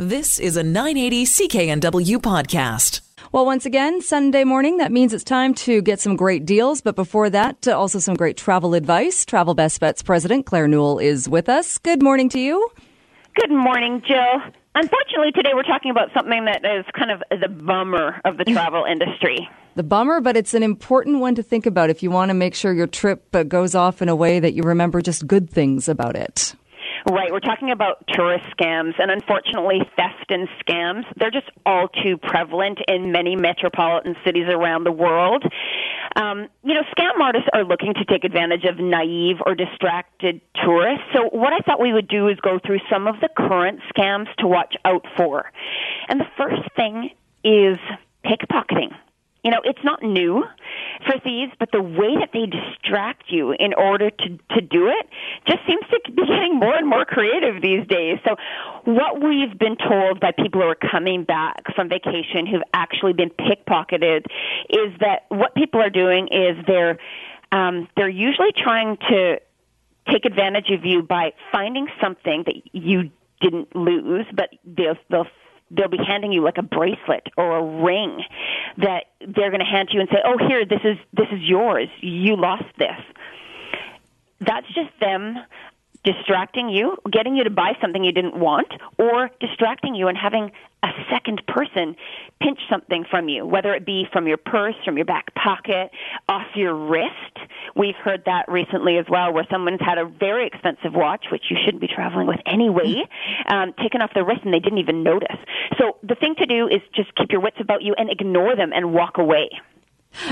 This is a 980 CKNW podcast. Well, once again, Sunday morning, that means it's time to get some great deals. But before that, uh, also some great travel advice. Travel Best Bets President Claire Newell is with us. Good morning to you. Good morning, Jill. Unfortunately, today we're talking about something that is kind of the bummer of the travel industry. The bummer, but it's an important one to think about if you want to make sure your trip uh, goes off in a way that you remember just good things about it. Right, we're talking about tourist scams, and unfortunately, theft and scams, they're just all too prevalent in many metropolitan cities around the world. Um, you know, scam artists are looking to take advantage of naive or distracted tourists. So, what I thought we would do is go through some of the current scams to watch out for. And the first thing is pickpocketing. You know, it's not new for thieves, but the way that they distract you in order to to do it just seems to be getting more and more creative these days. So, what we've been told by people who are coming back from vacation who've actually been pickpocketed is that what people are doing is they're um, they're usually trying to take advantage of you by finding something that you didn't lose, but they'll they'll they'll be handing you like a bracelet or a ring that they're going to hand to you and say, "Oh, here, this is this is yours. You lost this." That's just them distracting you, getting you to buy something you didn't want, or distracting you and having a second person pinch something from you, whether it be from your purse, from your back pocket, off your wrist. We've heard that recently as well, where someone's had a very expensive watch, which you shouldn't be traveling with anyway, um, taken off their wrist and they didn't even notice. So the thing to do is just keep your wits about you and ignore them and walk away.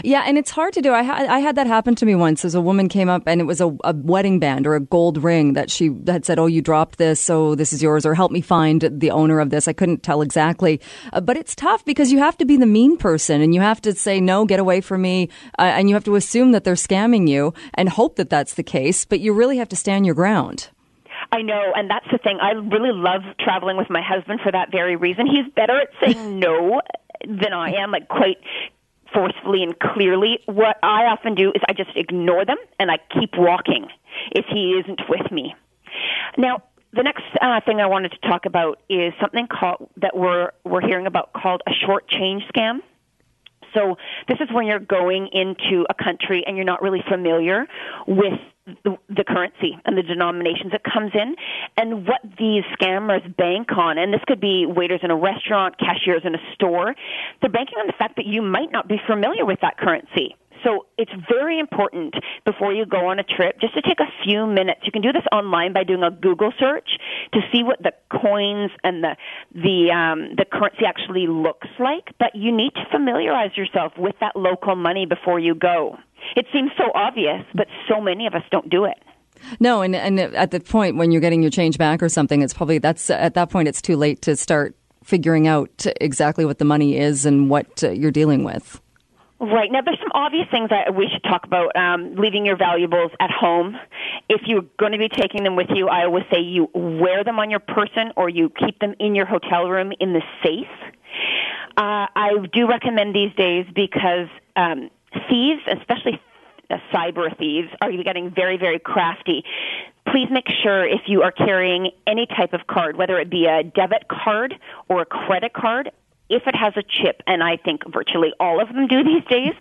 Yeah, and it's hard to do. I, ha- I had that happen to me once. As a woman came up, and it was a, a, wedding band or a gold ring that she had said, "Oh, you dropped this, so this is yours," or "Help me find the owner of this." I couldn't tell exactly, uh, but it's tough because you have to be the mean person, and you have to say, "No, get away from me," uh, and you have to assume that they're scamming you and hope that that's the case. But you really have to stand your ground. I know, and that's the thing. I really love traveling with my husband for that very reason. He's better at saying no than I am, like quite forcefully and clearly. What I often do is I just ignore them and I keep walking if he isn't with me. Now, the next uh, thing I wanted to talk about is something called that we're we're hearing about called a short change scam. So this is when you're going into a country and you're not really familiar with the, currency and the denominations it comes in and what these scammers bank on. And this could be waiters in a restaurant cashiers in a store. They're banking on the fact that you might not be familiar with that currency. So it's very important before you go on a trip just to take a few minutes. You can do this online by doing a Google search to see what the coins and the the um, the currency actually looks like. But you need to familiarize yourself with that local money before you go. It seems so obvious, but so many of us don't do it. No, and and at the point when you're getting your change back or something, it's probably that's at that point it's too late to start figuring out exactly what the money is and what uh, you're dealing with. Right. Now, there's some obvious things that we should talk about. Um, leaving your valuables at home. If you're going to be taking them with you, I always say you wear them on your person or you keep them in your hotel room in the safe. Uh, I do recommend these days because um, thieves, especially uh, cyber thieves, are getting very, very crafty. Please make sure if you are carrying any type of card, whether it be a debit card or a credit card, if it has a chip, and I think virtually all of them do these days,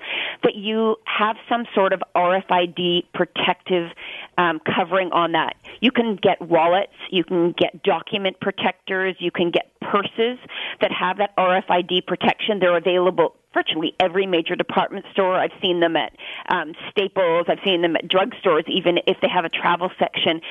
that you have some sort of RFID protective um, covering on that. You can get wallets, you can get document protectors, you can get purses that have that RFID protection. They're available virtually every major department store. I've seen them at um, Staples. I've seen them at drugstores, even if they have a travel section.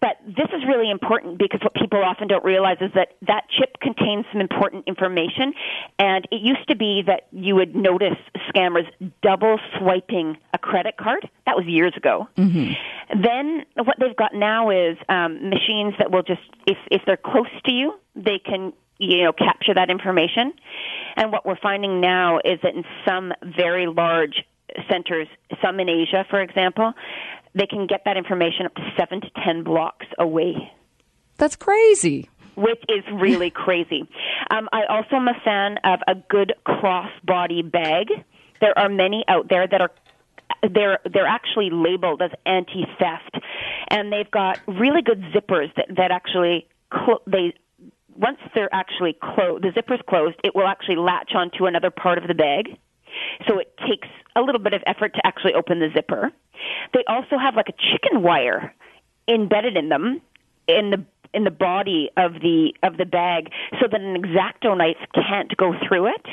But this is really important because what people often don't realize is that that chip contains some important information. And it used to be that you would notice scammers double swiping a credit card. That was years ago. Mm-hmm. Then what they've got now is um, machines that will just, if if they're close to you, they can you know capture that information. And what we're finding now is that in some very large centers, some in Asia, for example, they can get that information up to seven to ten blocks away. That's crazy which is really crazy. Um, I also am a fan of a good crossbody bag. There are many out there that are they're they're actually labeled as anti-theft, and they've got really good zippers that that actually cl- they once they're actually closed, the zipper's closed, it will actually latch onto another part of the bag. So it takes a little bit of effort to actually open the zipper. They also have like a chicken wire embedded in them in the in the body of the of the bag so that an exacto knife can't go through it.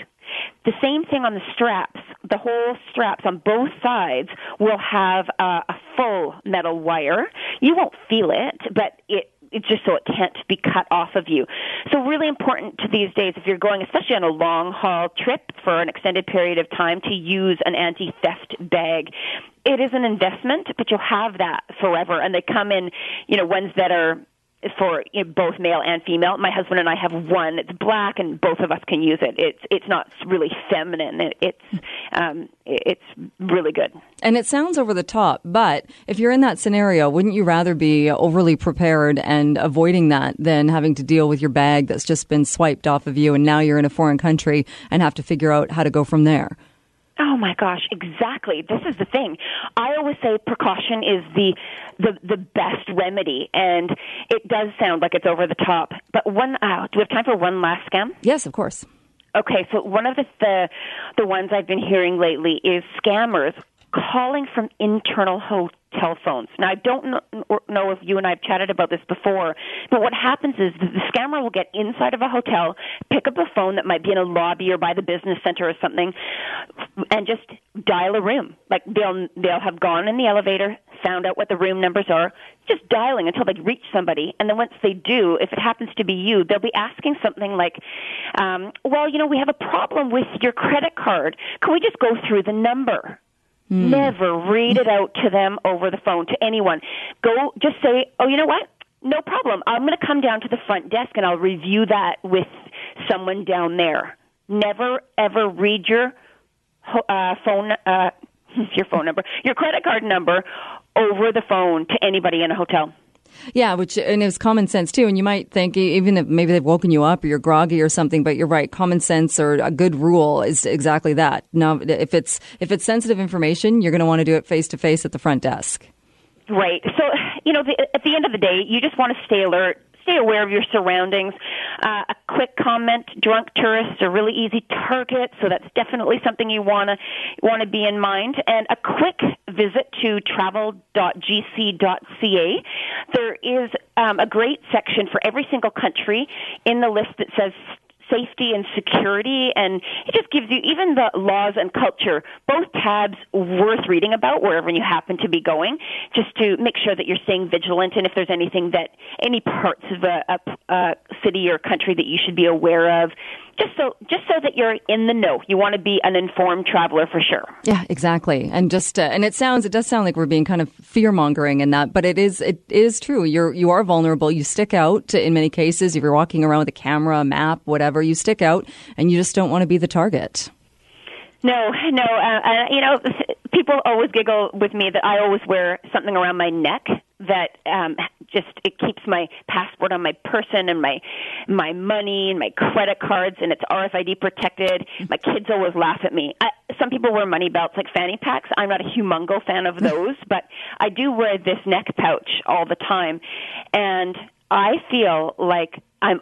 The same thing on the straps. The whole straps on both sides will have a, a full metal wire. You won't feel it, but it it's just so it can't be cut off of you. So really important to these days if you're going especially on a long haul trip for an extended period of time to use an anti-theft bag. It is an investment, but you'll have that forever and they come in, you know, ones that are for you know, both male and female. My husband and I have one. It's black, and both of us can use it. It's it's not really feminine. It, it's um, it's really good. And it sounds over the top, but if you're in that scenario, wouldn't you rather be overly prepared and avoiding that than having to deal with your bag that's just been swiped off of you, and now you're in a foreign country and have to figure out how to go from there? Oh my gosh, exactly. This is the thing. I always say precaution is the the the best remedy, and it does sound like it's over the top. But one, uh, do we have time for one last scam? Yes, of course. Okay, so one of the, the the ones I've been hearing lately is scammers calling from internal hotels telephones. Now, I don't know if you and I have chatted about this before, but what happens is the scammer will get inside of a hotel, pick up a phone that might be in a lobby or by the business center or something, and just dial a room. Like they'll they'll have gone in the elevator, found out what the room numbers are, just dialing until they reach somebody, and then once they do, if it happens to be you, they'll be asking something like, um, "Well, you know, we have a problem with your credit card. Can we just go through the number?" Mm. Never read it out to them over the phone to anyone. Go, just say, oh, you know what? No problem. I'm going to come down to the front desk and I'll review that with someone down there. Never ever read your uh, phone, uh, your phone number, your credit card number over the phone to anybody in a hotel. Yeah, which and it's common sense too. And you might think even if maybe they've woken you up or you're groggy or something, but you're right. Common sense or a good rule is exactly that. Now, if it's if it's sensitive information, you're going to want to do it face to face at the front desk. Right. So, you know, the, at the end of the day, you just want to stay alert, stay aware of your surroundings. Uh, a quick comment: drunk tourists are really easy targets, so that's definitely something you want to want to be in mind. And a quick visit to travel.gc.ca. There is um, a great section for every single country in the list that says safety and security, and it just gives you even the laws and culture, both tabs worth reading about wherever you happen to be going, just to make sure that you're staying vigilant, and if there's anything that any parts of a, a, a city or country that you should be aware of, just so just so that you're in the know. You want to be an informed traveler for sure. Yeah, exactly. And just uh, and it sounds it does sound like we're being kind of fear mongering in that, but it is it is true. You're you are vulnerable. You stick out in many cases. If you're walking around with a camera, a map, whatever, you stick out, and you just don't want to be the target. No, no. Uh, uh, you know, people always giggle with me that I always wear something around my neck that um just it keeps my passport on my person and my my money and my credit cards and it's RFID protected. My kids always laugh at me. I, some people wear money belts like fanny packs. I'm not a humongo fan of those, but I do wear this neck pouch all the time, and I feel like I'm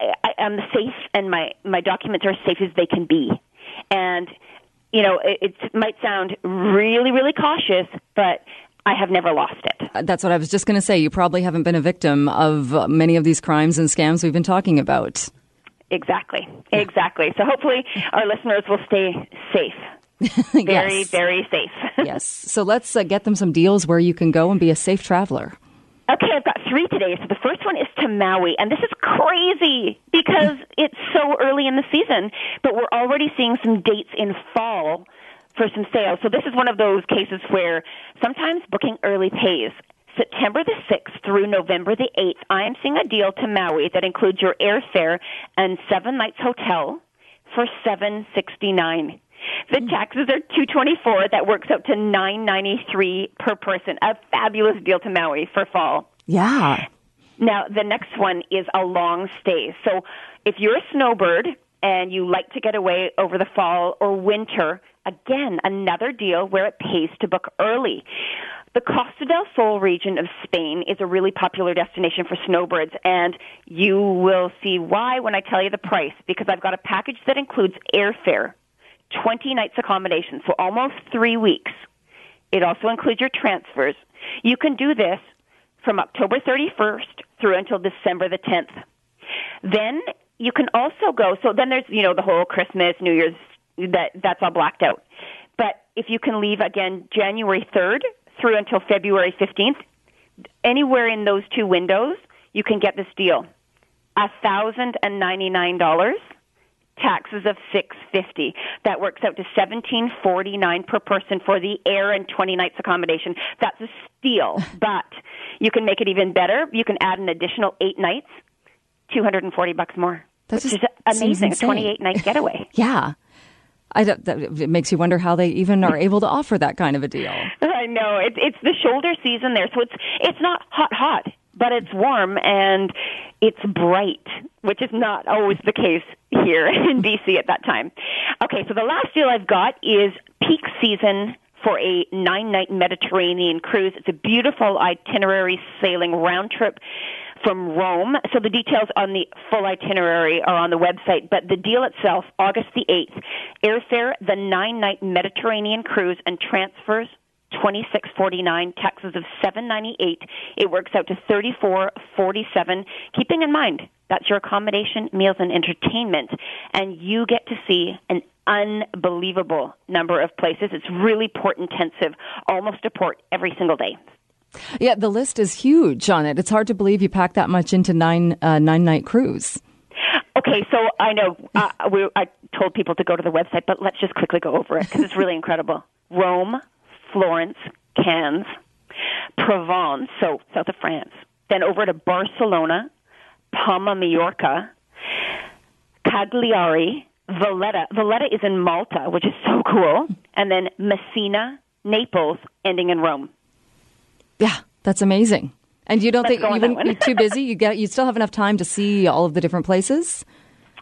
I, I'm safe and my my documents are as safe as they can be, and you know, it, it might sound really, really cautious, but I have never lost it. That's what I was just going to say. You probably haven't been a victim of many of these crimes and scams we've been talking about. Exactly. Exactly. So hopefully our listeners will stay safe. very, yes. very safe. yes. So let's uh, get them some deals where you can go and be a safe traveler. Okay, I've got three today. So the first one is to Maui, and this is crazy because it's so early in the season, but we're already seeing some dates in fall for some sales. So this is one of those cases where sometimes booking early pays. September the 6th through November the 8th, I am seeing a deal to Maui that includes your airfare and seven nights hotel for 769. The hmm. taxes are 224. That works out to 993 per person. A fabulous deal to Maui for fall. Yeah. Now, the next one is a long stay. So, if you're a snowbird and you like to get away over the fall or winter, again, another deal where it pays to book early. The Costa del Sol region of Spain is a really popular destination for snowbirds, and you will see why when I tell you the price, because I've got a package that includes airfare, 20 nights accommodation, so almost three weeks. It also includes your transfers. You can do this from October 31st through until December the 10th. Then you can also go, so then there's, you know, the whole Christmas, New Year's, that, that's all blacked out. But if you can leave again January 3rd through until February 15th, anywhere in those two windows, you can get this deal. $1,099 taxes of 650 that works out to 1749 per person for the air and 20 nights accommodation that's a steal but you can make it even better you can add an additional 8 nights 240 bucks more That's which just is amazing a 28 night getaway Yeah. I don't, that, it makes you wonder how they even are able to offer that kind of a deal. I know it, it's the shoulder season there, so it's it's not hot hot, but it's warm and it's bright, which is not always the case here in BC at that time. Okay, so the last deal I've got is peak season for a nine night Mediterranean cruise. It's a beautiful itinerary sailing round trip from Rome. So the details on the full itinerary are on the website, but the deal itself, August the 8th, airfare, the nine night Mediterranean cruise and transfers 2649 taxes of 798 it works out to 3447 keeping in mind that's your accommodation meals and entertainment and you get to see an unbelievable number of places. It's really port intensive almost a port every single day Yeah, the list is huge on it. It's hard to believe you packed that much into nine uh, nine night cruise. Okay, so I know uh, we, I told people to go to the website, but let's just quickly go over it because it's really incredible. Rome, Florence, Cannes, Provence, so south of France, then over to Barcelona, Palma, Mallorca, Cagliari, Valletta. Valletta is in Malta, which is so cool, and then Messina, Naples, ending in Rome. Yeah, that's amazing. And you don't Let's think on even that too busy? You get you still have enough time to see all of the different places?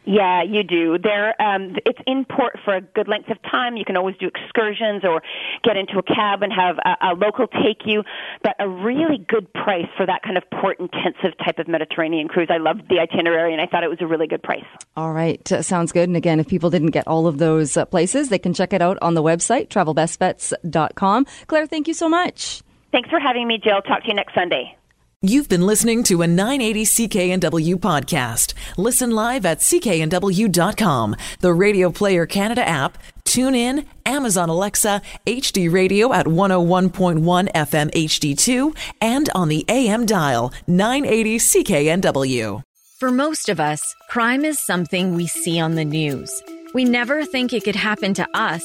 Yeah, you do. There, um, it's in port for a good length of time. You can always do excursions or get into a cab and have a, a local take you. But a really good price for that kind of port-intensive type of Mediterranean cruise. I loved the itinerary, and I thought it was a really good price. All right, uh, sounds good. And again, if people didn't get all of those uh, places, they can check it out on the website travelbestbets.com. Claire, thank you so much. Thanks for having me, Jill. Talk to you next Sunday. You've been listening to a 980 CKNW podcast. Listen live at cknw.com, the Radio Player Canada app, tune in, Amazon Alexa, HD Radio at 101.1 FM HD2, and on the AM dial 980 CKNW. For most of us, crime is something we see on the news. We never think it could happen to us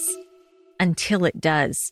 until it does.